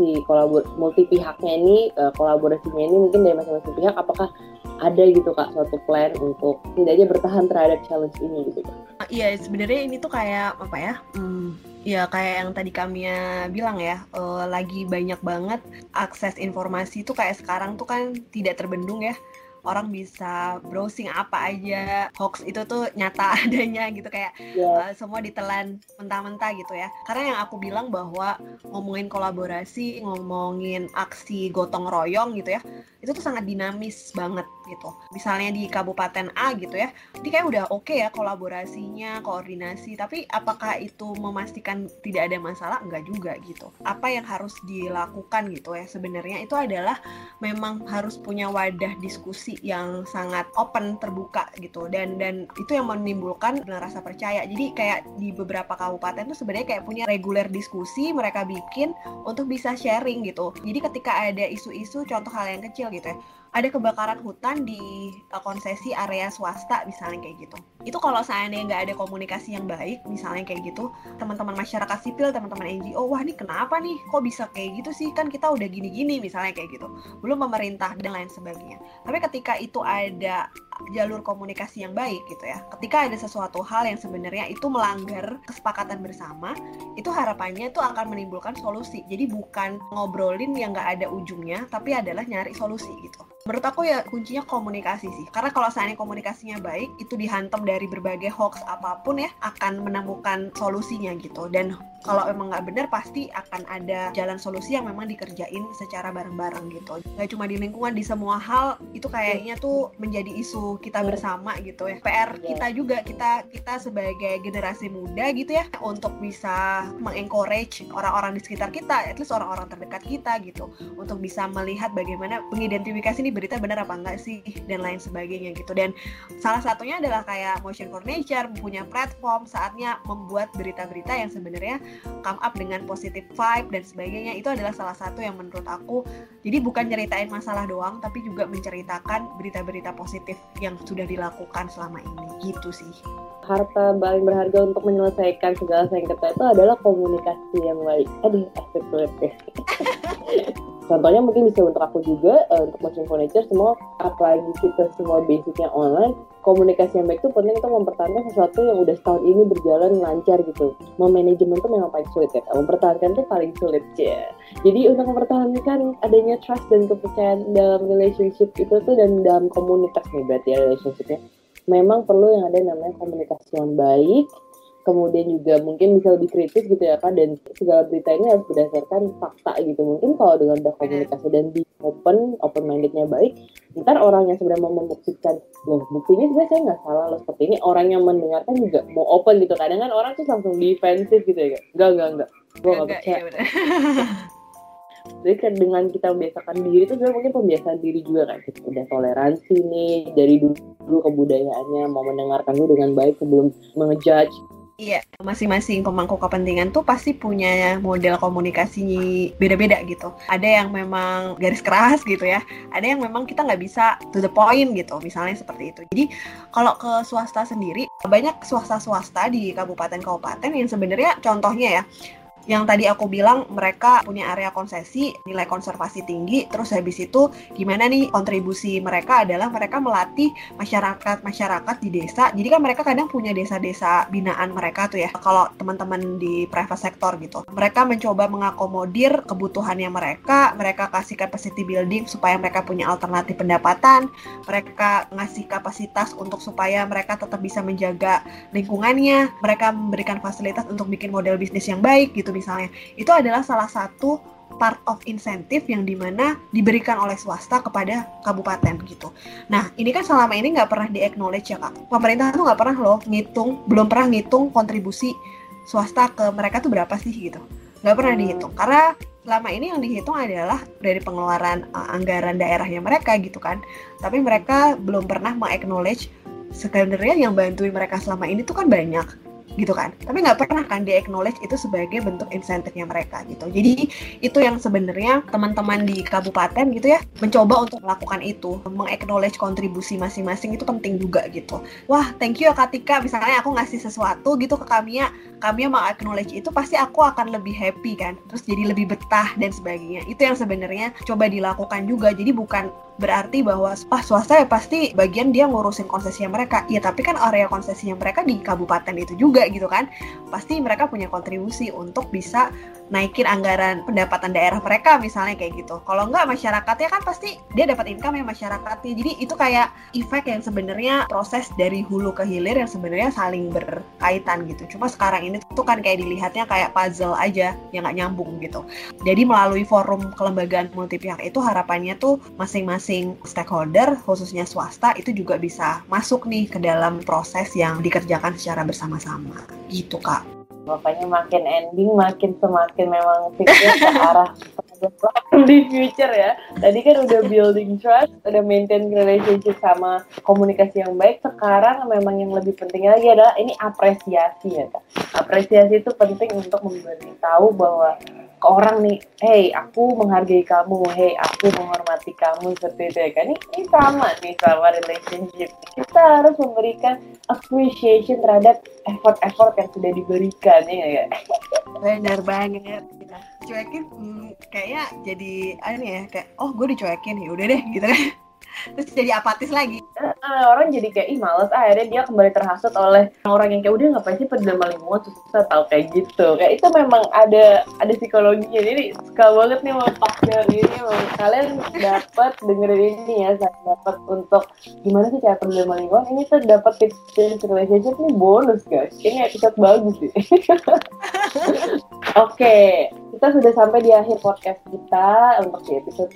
si kolabor multi pihaknya ini uh, kolaborasinya ini mungkin dari masing-masing pihak apakah ada gitu kak suatu plan untuk tidaknya bertahan terhadap challenge ini gitu kak? Iya sebenarnya ini tuh kayak apa ya? Hmm, Ya kayak yang tadi kami bilang ya, uh, lagi banyak banget akses informasi itu kayak sekarang tuh kan tidak terbendung ya orang bisa browsing apa aja hoax itu tuh nyata adanya gitu kayak yeah. Iya. uh, semua ditelan mentah-mentah gitu ya karena yang aku bilang bahwa ngomongin kolaborasi ngomongin aksi gotong royong gitu ya itu tuh sangat dinamis banget gitu. Misalnya di kabupaten A gitu ya ini kayak udah oke okay ya kolaborasinya koordinasi tapi apakah itu memastikan tidak ada masalah? Enggak juga gitu. Apa yang harus dilakukan gitu ya sebenarnya? Itu adalah memang harus punya wadah diskusi yang sangat open terbuka gitu. Dan dan itu yang menimbulkan rasa percaya. Jadi kayak di beberapa kabupaten tuh sebenarnya kayak punya reguler diskusi mereka bikin untuk bisa sharing gitu. Jadi ketika ada isu-isu contoh hal yang kecil gitu ya ada kebakaran hutan di uh, konsesi area swasta misalnya kayak gitu. Itu kalau seandainya nggak ada komunikasi yang baik, misalnya kayak gitu, teman-teman masyarakat sipil, teman-teman NGO, wah ini kenapa nih, kok bisa kayak gitu sih, kan kita udah gini-gini misalnya kayak gitu. Belum pemerintah dan lain sebagainya. Tapi ketika itu ada jalur komunikasi yang baik gitu ya. Ketika ada sesuatu hal yang sebenarnya itu melanggar kesepakatan bersama, itu harapannya itu akan menimbulkan solusi. Jadi bukan ngobrolin yang nggak ada ujungnya, tapi adalah nyari solusi gitu. Menurut aku ya kuncinya komunikasi sih. Karena kalau seandainya komunikasinya baik, itu dihantam dari berbagai hoax apa pun ya, akan menemukan solusinya gitu. Dan kalau emang nggak benar pasti akan ada jalan solusi yang memang dikerjain secara bareng-bareng gitu. Gak cuma di lingkungan, di semua hal itu kayaknya tuh menjadi isu kita bersama gitu ya. PR kita juga kita kita sebagai generasi muda gitu ya untuk bisa mengencourage orang-orang di sekitar kita, at least orang-orang terdekat kita gitu, untuk bisa melihat bagaimana mengidentifikasi ini berita benar apa enggak sih dan lain sebagainya gitu dan salah satunya adalah kayak Motion for Nature punya platform saatnya membuat berita-berita yang sebenarnya come up dengan positive vibe dan sebagainya itu adalah salah satu yang menurut aku jadi bukan nyeritain masalah doang tapi juga menceritakan berita-berita positif yang sudah dilakukan selama ini gitu sih harta paling berharga untuk menyelesaikan segala sengketa itu adalah komunikasi yang baik. Aduh, asik banget ya. Contohnya mungkin bisa untuk aku juga, uh, untuk motion furniture, semua apalagi kita semua basicnya online, komunikasi yang baik itu penting itu mempertahankan sesuatu yang udah setahun ini berjalan lancar gitu. Memanajemen itu memang paling sulit ya, mempertahankan itu paling sulit ya. Jadi untuk mempertahankan adanya trust dan kepercayaan dalam relationship itu tuh dan dalam komunitas nih berarti ya relationshipnya, memang perlu yang ada namanya komunikasi yang baik, kemudian juga mungkin bisa lebih kritis gitu ya kan dan segala berita ini harus berdasarkan fakta gitu. Mungkin kalau dengan udah komunikasi dan di open open mindednya baik ntar orang yang sebenarnya mau membuktikan loh buktinya sebenarnya saya nggak salah loh. Seperti ini orang yang mendengarkan juga mau open gitu. Kadang kan orang tuh langsung defensif gitu ya enggak enggak enggak gue nggak percaya. iya jadi kan dengan kita membiasakan diri itu sebenarnya mungkin pembiasaan diri juga kan kita udah toleransi nih dari dulu, dulu kebudayaannya mau mendengarkan dulu dengan baik sebelum mengejudge Iya, masing-masing pemangku kepentingan tuh pasti punya model komunikasi beda-beda gitu. Ada yang memang garis keras gitu ya, ada yang memang kita nggak bisa to the point gitu, misalnya seperti itu. Jadi kalau ke swasta sendiri, banyak swasta-swasta di kabupaten-kabupaten yang sebenarnya contohnya ya, yang tadi aku bilang mereka punya area konsesi, nilai konservasi tinggi, terus habis itu gimana nih kontribusi mereka adalah mereka melatih masyarakat-masyarakat di desa. Jadi kan mereka kadang punya desa-desa binaan mereka tuh ya. Kalau teman-teman di private sector gitu. Mereka mencoba mengakomodir kebutuhannya mereka, mereka kasih capacity building supaya mereka punya alternatif pendapatan, mereka ngasih kapasitas untuk supaya mereka tetap bisa menjaga lingkungannya, mereka memberikan fasilitas untuk bikin model bisnis yang baik gitu misalnya itu adalah salah satu part of insentif yang di mana diberikan oleh swasta kepada kabupaten gitu. Nah ini kan selama ini nggak pernah di acknowledge ya kak. Pemerintah tuh nggak pernah loh ngitung, belum pernah ngitung kontribusi swasta ke mereka tuh berapa sih gitu. Nggak pernah hmm. dihitung karena selama ini yang dihitung adalah dari pengeluaran uh, anggaran daerahnya mereka gitu kan. Tapi mereka belum pernah mengaknowledge sebenarnya yang bantuin mereka selama ini tuh kan banyak gitu kan. Tapi nggak pernah kan di acknowledge itu sebagai bentuk insentifnya mereka gitu. Jadi itu yang sebenarnya teman-teman di kabupaten gitu ya mencoba untuk melakukan itu. Mengaknowledge kontribusi masing-masing itu penting juga gitu. Wah thank you ya Katika misalnya aku ngasih sesuatu gitu ke kami ya kami mau acknowledge itu pasti aku akan lebih happy kan. Terus jadi lebih betah dan sebagainya. Itu yang sebenarnya coba dilakukan juga. Jadi bukan berarti bahwa ah swasta ya pasti bagian dia ngurusin konsesinya mereka. Ya tapi kan area konsesinya mereka di kabupaten itu juga gitu kan. Pasti mereka punya kontribusi untuk bisa naikin anggaran pendapatan daerah mereka misalnya kayak gitu. Kalau enggak masyarakatnya kan pasti dia dapat income ya masyarakatnya. Jadi itu kayak efek yang sebenarnya proses dari hulu ke hilir yang sebenarnya saling berkaitan gitu. Cuma sekarang ini tuh kan kayak dilihatnya kayak puzzle aja yang nggak nyambung gitu. Jadi melalui forum kelembagaan multi pihak itu harapannya tuh masing-masing stakeholder khususnya swasta itu juga bisa masuk nih ke dalam proses yang dikerjakan secara bersama-sama gitu kak makanya makin ending makin semakin memang pikir ke arah di future ya. Tadi kan udah building trust udah maintain relationship sama komunikasi yang baik. Sekarang memang yang lebih penting lagi adalah ini apresiasi ya kak. Apresiasi itu penting untuk memberitahu bahwa ke orang nih, hey aku menghargai kamu, hey aku menghormati kamu seperti itu ya kan? Ini, ini sama nih sama relationship. Kita harus memberikan appreciation terhadap effort-effort yang sudah diberikan ya. Benar banget. Cuekin hmm, kayaknya jadi aneh ya kayak oh gue dicuekin ya udah deh gitu kan terus jadi apatis lagi. Uh, orang jadi kayak ih males. Akhirnya dia kembali terhasut oleh orang yang kayak udah ngapain sih peduli lingkungan susah tahu kayak gitu. Kayak itu memang ada ada psikologinya. Jadi suka banget nih mau partner ini. Kalian dapat dengerin ini ya saya dapat untuk gimana sih cara peduli lingkungan ini tuh dapat tips relationship nih bonus guys. Ini episode bagus sih. Oke kita sudah sampai di akhir podcast kita untuk episode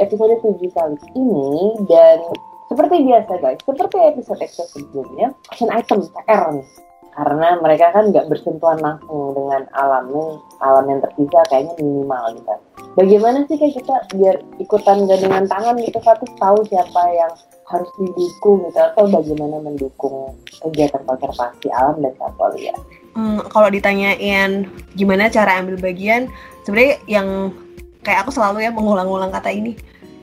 episode 7 kali ini dan seperti biasa guys, seperti episode-episode sebelumnya, action item PR nih. Karena mereka kan nggak bersentuhan langsung dengan alam nih, alam yang terpisah kayaknya minimal gitu. Bagaimana sih kayak kita biar ikutan dengan tangan gitu, satu tahu siapa yang harus didukung gitu atau bagaimana mendukung kegiatan konservasi alam dan satwa liar hmm, kalau ditanyain gimana cara ambil bagian, sebenarnya yang kayak aku selalu ya mengulang-ulang kata ini,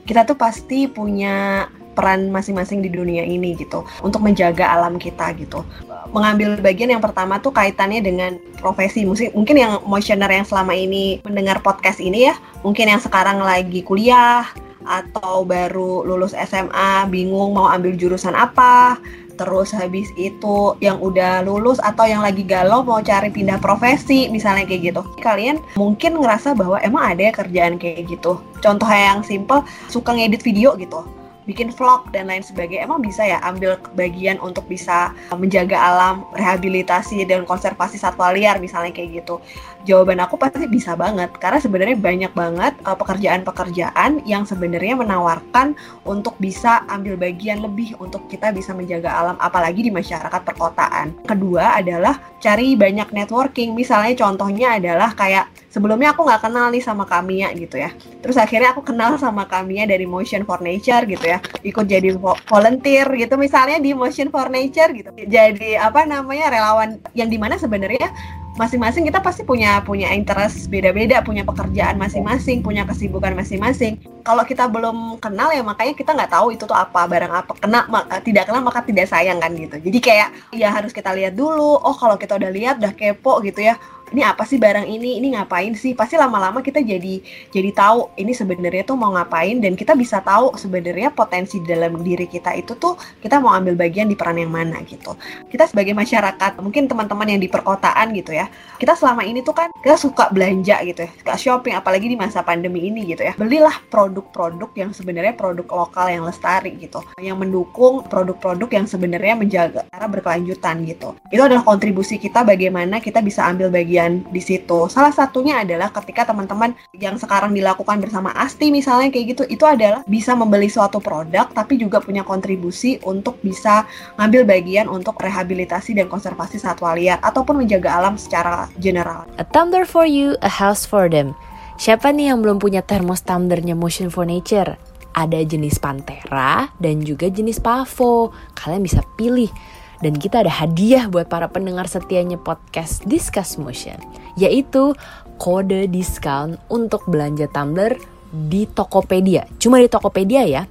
kita tuh pasti punya peran masing-masing di dunia ini gitu untuk menjaga alam kita gitu. Mengambil bagian yang pertama tuh kaitannya dengan profesi. Mungkin yang motioner yang selama ini mendengar podcast ini ya, mungkin yang sekarang lagi kuliah atau baru lulus SMA bingung mau ambil jurusan apa terus habis itu yang udah lulus atau yang lagi galau mau cari pindah profesi misalnya kayak gitu. Kalian mungkin ngerasa bahwa emang ada ya kerjaan kayak gitu. Contoh yang simple suka ngedit video gitu bikin vlog dan lain sebagainya emang bisa ya ambil bagian untuk bisa menjaga alam rehabilitasi dan konservasi satwa liar misalnya kayak gitu jawaban aku pasti bisa banget karena sebenarnya banyak banget uh, pekerjaan-pekerjaan yang sebenarnya menawarkan untuk bisa ambil bagian lebih untuk kita bisa menjaga alam apalagi di masyarakat perkotaan. Kedua adalah cari banyak networking. Misalnya contohnya adalah kayak sebelumnya aku nggak kenal nih sama Kamia gitu ya. Terus akhirnya aku kenal sama Kamia dari Motion for Nature gitu ya. Ikut jadi volunteer gitu misalnya di Motion for Nature gitu. Jadi apa namanya relawan yang di mana sebenarnya masing-masing kita pasti punya punya interest beda-beda, punya pekerjaan masing-masing, punya kesibukan masing-masing. Kalau kita belum kenal ya makanya kita nggak tahu itu tuh apa barang apa. Kena maka, tidak kenal maka tidak sayang kan gitu. Jadi kayak ya harus kita lihat dulu. Oh kalau kita udah lihat udah kepo gitu ya. Ini apa sih barang ini? Ini ngapain sih? Pasti lama-lama kita jadi jadi tahu ini sebenarnya tuh mau ngapain dan kita bisa tahu sebenarnya potensi dalam diri kita itu tuh kita mau ambil bagian di peran yang mana gitu. Kita sebagai masyarakat mungkin teman-teman yang di perkotaan gitu ya kita selama ini tuh kan kita suka belanja gitu ya suka shopping apalagi di masa pandemi ini gitu ya. Belilah produk-produk yang sebenarnya produk lokal yang lestari gitu yang mendukung produk-produk yang sebenarnya menjaga cara berkelanjutan gitu. Itu adalah kontribusi kita bagaimana kita bisa ambil bagian kejadian di situ. Salah satunya adalah ketika teman-teman yang sekarang dilakukan bersama Asti misalnya kayak gitu, itu adalah bisa membeli suatu produk tapi juga punya kontribusi untuk bisa ngambil bagian untuk rehabilitasi dan konservasi satwa liar ataupun menjaga alam secara general. A tumbler for you, a house for them. Siapa nih yang belum punya termos tumblernya Motion for Nature? Ada jenis Pantera dan juga jenis Pavo. Kalian bisa pilih dan kita ada hadiah buat para pendengar setianya podcast Discuss Motion, yaitu kode diskon untuk belanja tumbler di Tokopedia. Cuma di Tokopedia ya.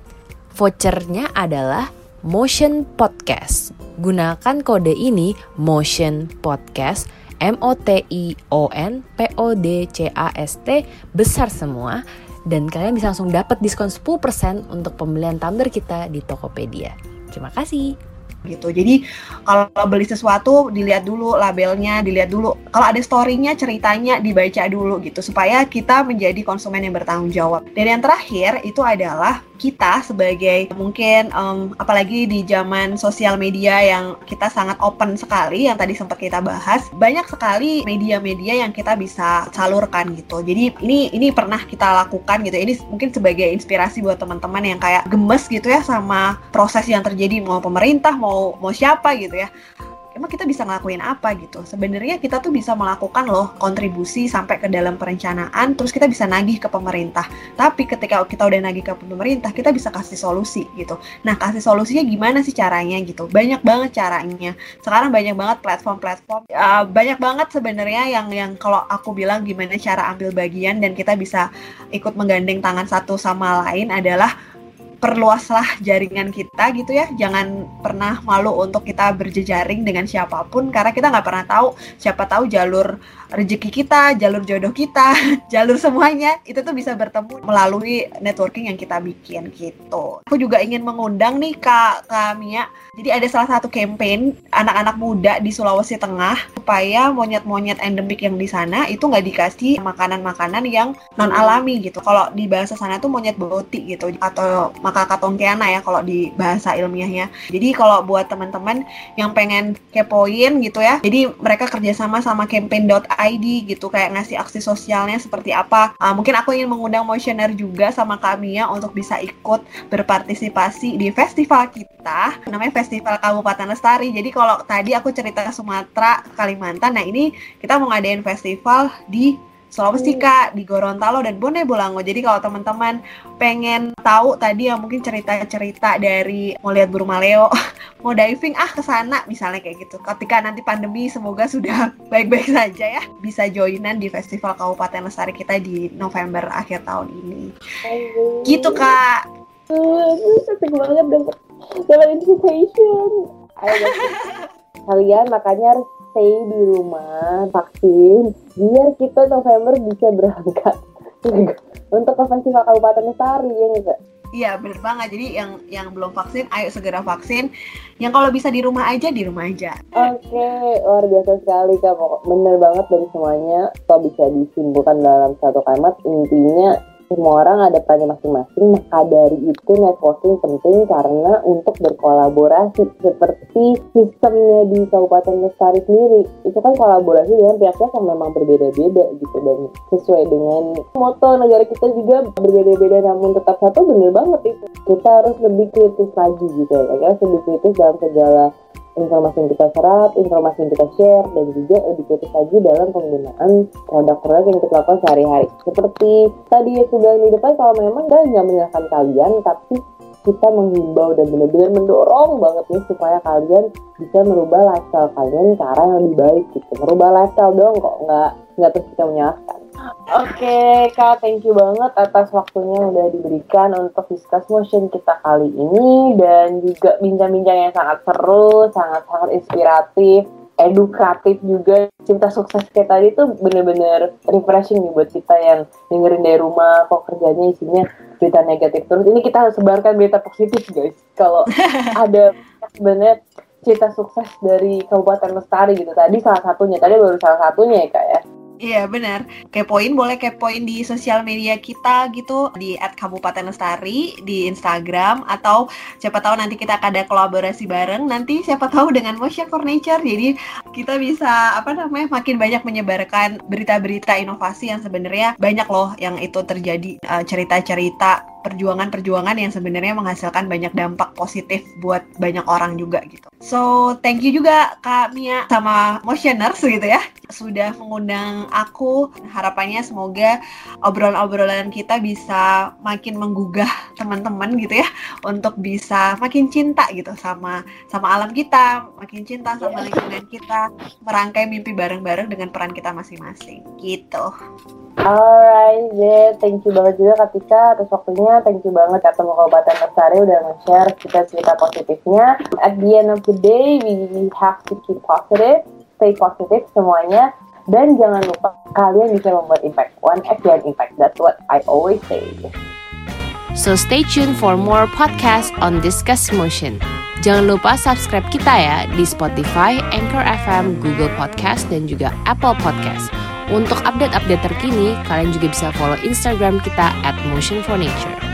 Vouchernya adalah Motion Podcast. Gunakan kode ini Motion Podcast M O T I O N P O D C A S T besar semua dan kalian bisa langsung dapat diskon 10% untuk pembelian tumbler kita di Tokopedia. Terima kasih gitu. Jadi kalau beli sesuatu dilihat dulu labelnya, dilihat dulu. Kalau ada storynya, ceritanya dibaca dulu gitu supaya kita menjadi konsumen yang bertanggung jawab. Dan yang terakhir itu adalah kita sebagai mungkin um, apalagi di zaman sosial media yang kita sangat open sekali yang tadi sempat kita bahas banyak sekali media-media yang kita bisa salurkan gitu jadi ini ini pernah kita lakukan gitu ini mungkin sebagai inspirasi buat teman-teman yang kayak gemes gitu ya sama proses yang terjadi mau pemerintah mau mau siapa gitu ya. Emang kita bisa ngelakuin apa gitu? Sebenarnya kita tuh bisa melakukan loh kontribusi sampai ke dalam perencanaan terus kita bisa nagih ke pemerintah. Tapi ketika kita udah nagih ke pemerintah kita bisa kasih solusi gitu. Nah kasih solusinya gimana sih caranya gitu? Banyak banget caranya. Sekarang banyak banget platform-platform uh, banyak banget sebenarnya yang yang kalau aku bilang gimana cara ambil bagian dan kita bisa ikut menggandeng tangan satu sama lain adalah perluaslah jaringan kita gitu ya. Jangan pernah malu untuk kita berjejaring dengan siapa pun karena kita nggak pernah tahu siapa tahu jalur rezeki kita jalur jodoh kita jalur semuanya itu tuh bisa bertemu melalui networking yang kita bikin gitu. Aku juga ingin mengundang nih kak kak Mia. Jadi ada salah satu campaign anak-anak muda di Sulawesi Tengah supaya monyet-monyet endemik yang di sana itu nggak dikasih makanan-makanan yang non alami gitu. Kalau di bahasa sana tuh monyet boti gitu atau kakak tongkeana ya kalau di bahasa ilmiahnya. Jadi kalau buat teman-teman yang pengen kepoin gitu ya, jadi mereka kerjasama sama campaign.id gitu kayak ngasih aksi sosialnya seperti apa. Uh, mungkin aku ingin mengundang motioner juga sama kami ya untuk bisa ikut berpartisipasi di festival kita, namanya Festival Kabupaten Lestari. Jadi kalau tadi aku cerita Sumatera, Kalimantan, nah ini kita mau ngadain festival di Sulawesi hmm. Kak, di Gorontalo dan Bone Bolango. Jadi kalau teman-teman pengen tahu tadi ya mungkin cerita-cerita dari mau lihat burung maleo, mau diving ah ke sana misalnya kayak gitu. Ketika nanti pandemi semoga sudah baik-baik saja ya, bisa joinan di Festival Kabupaten Lestari kita di November akhir tahun ini. Ayo. Gitu Kak. Seneng banget dapat dapat invitation. Kalian makanya harus stay di rumah vaksin biar kita November bisa berangkat untuk ke festival Kabupaten Lestari ya enggak? Iya bener banget. Jadi yang yang belum vaksin, ayo segera vaksin. Yang kalau bisa di rumah aja, di rumah aja. Oke, okay, luar biasa sekali kak. Bener banget dari semuanya. Kok bisa disimpulkan dalam satu kalimat. Intinya semua orang ada perannya masing-masing. Maka dari itu networking penting karena untuk berkolaborasi. Seperti sistemnya di Kabupaten Lestari sendiri itu kan kolaborasi dengan pihak-pihak yang memang berbeda-beda gitu. Dan sesuai dengan moto negara kita juga berbeda-beda namun tetap satu bener banget itu. Kita harus lebih kritis lagi gitu ya kita lebih kritis dalam segala informasi yang kita serap, informasi yang kita share, dan juga lebih kritis lagi dalam penggunaan produk-produk yang kita lakukan sehari-hari. Seperti tadi ya sudah di depan, kalau memang kita nggak menyalahkan kalian, tapi kita menghimbau dan benar-benar mendorong banget nih supaya kalian bisa merubah lifestyle kalian ke arah yang lebih baik gitu. Merubah lifestyle dong kok nggak nggak terus kita menyalahkan. Oke, okay, Kak, thank you banget atas waktunya yang udah diberikan untuk discuss motion kita kali ini dan juga bincang-bincang yang sangat seru, sangat-sangat inspiratif. edukatif juga cinta sukses kayak tadi tuh bener-bener refreshing nih buat kita yang dengerin dari rumah kok kerjanya isinya berita negatif terus ini kita harus sebarkan berita positif guys kalau ada sebenarnya cerita sukses dari Kabupaten Lestari gitu tadi salah satunya tadi baru salah satunya ya kak ya Iya benar. Kepoin boleh kepoin di sosial media kita gitu di @kabupaten lestari di Instagram atau siapa tahu nanti kita akan ada kolaborasi bareng nanti siapa tahu dengan Motion Furniture. Jadi kita bisa apa namanya makin banyak menyebarkan berita-berita inovasi yang sebenarnya banyak loh yang itu terjadi uh, cerita-cerita perjuangan-perjuangan yang sebenarnya menghasilkan banyak dampak positif buat banyak orang juga gitu. So, thank you juga Kak Mia sama Motioners gitu ya sudah mengundang aku. Harapannya semoga obrolan-obrolan kita bisa makin menggugah teman-teman gitu ya untuk bisa makin cinta gitu sama sama alam kita, makin cinta sama lingkungan kita, merangkai mimpi bareng-bareng dengan peran kita masing-masing gitu. Alright, yeah. thank you banget juga Kak Tika atas waktunya. Thank you banget ketemu Kabupaten Lestari udah nge-share cerita-cerita positifnya. At the end of the day, we have to keep positive, stay positive semuanya. Dan jangan lupa kalian bisa membuat impact. One act one impact. That's what I always say. So stay tuned for more podcast on Discuss Motion. Jangan lupa subscribe kita ya di Spotify, Anchor FM, Google Podcast, dan juga Apple Podcast. Untuk update-update terkini, kalian juga bisa follow Instagram kita at Motion for Nature.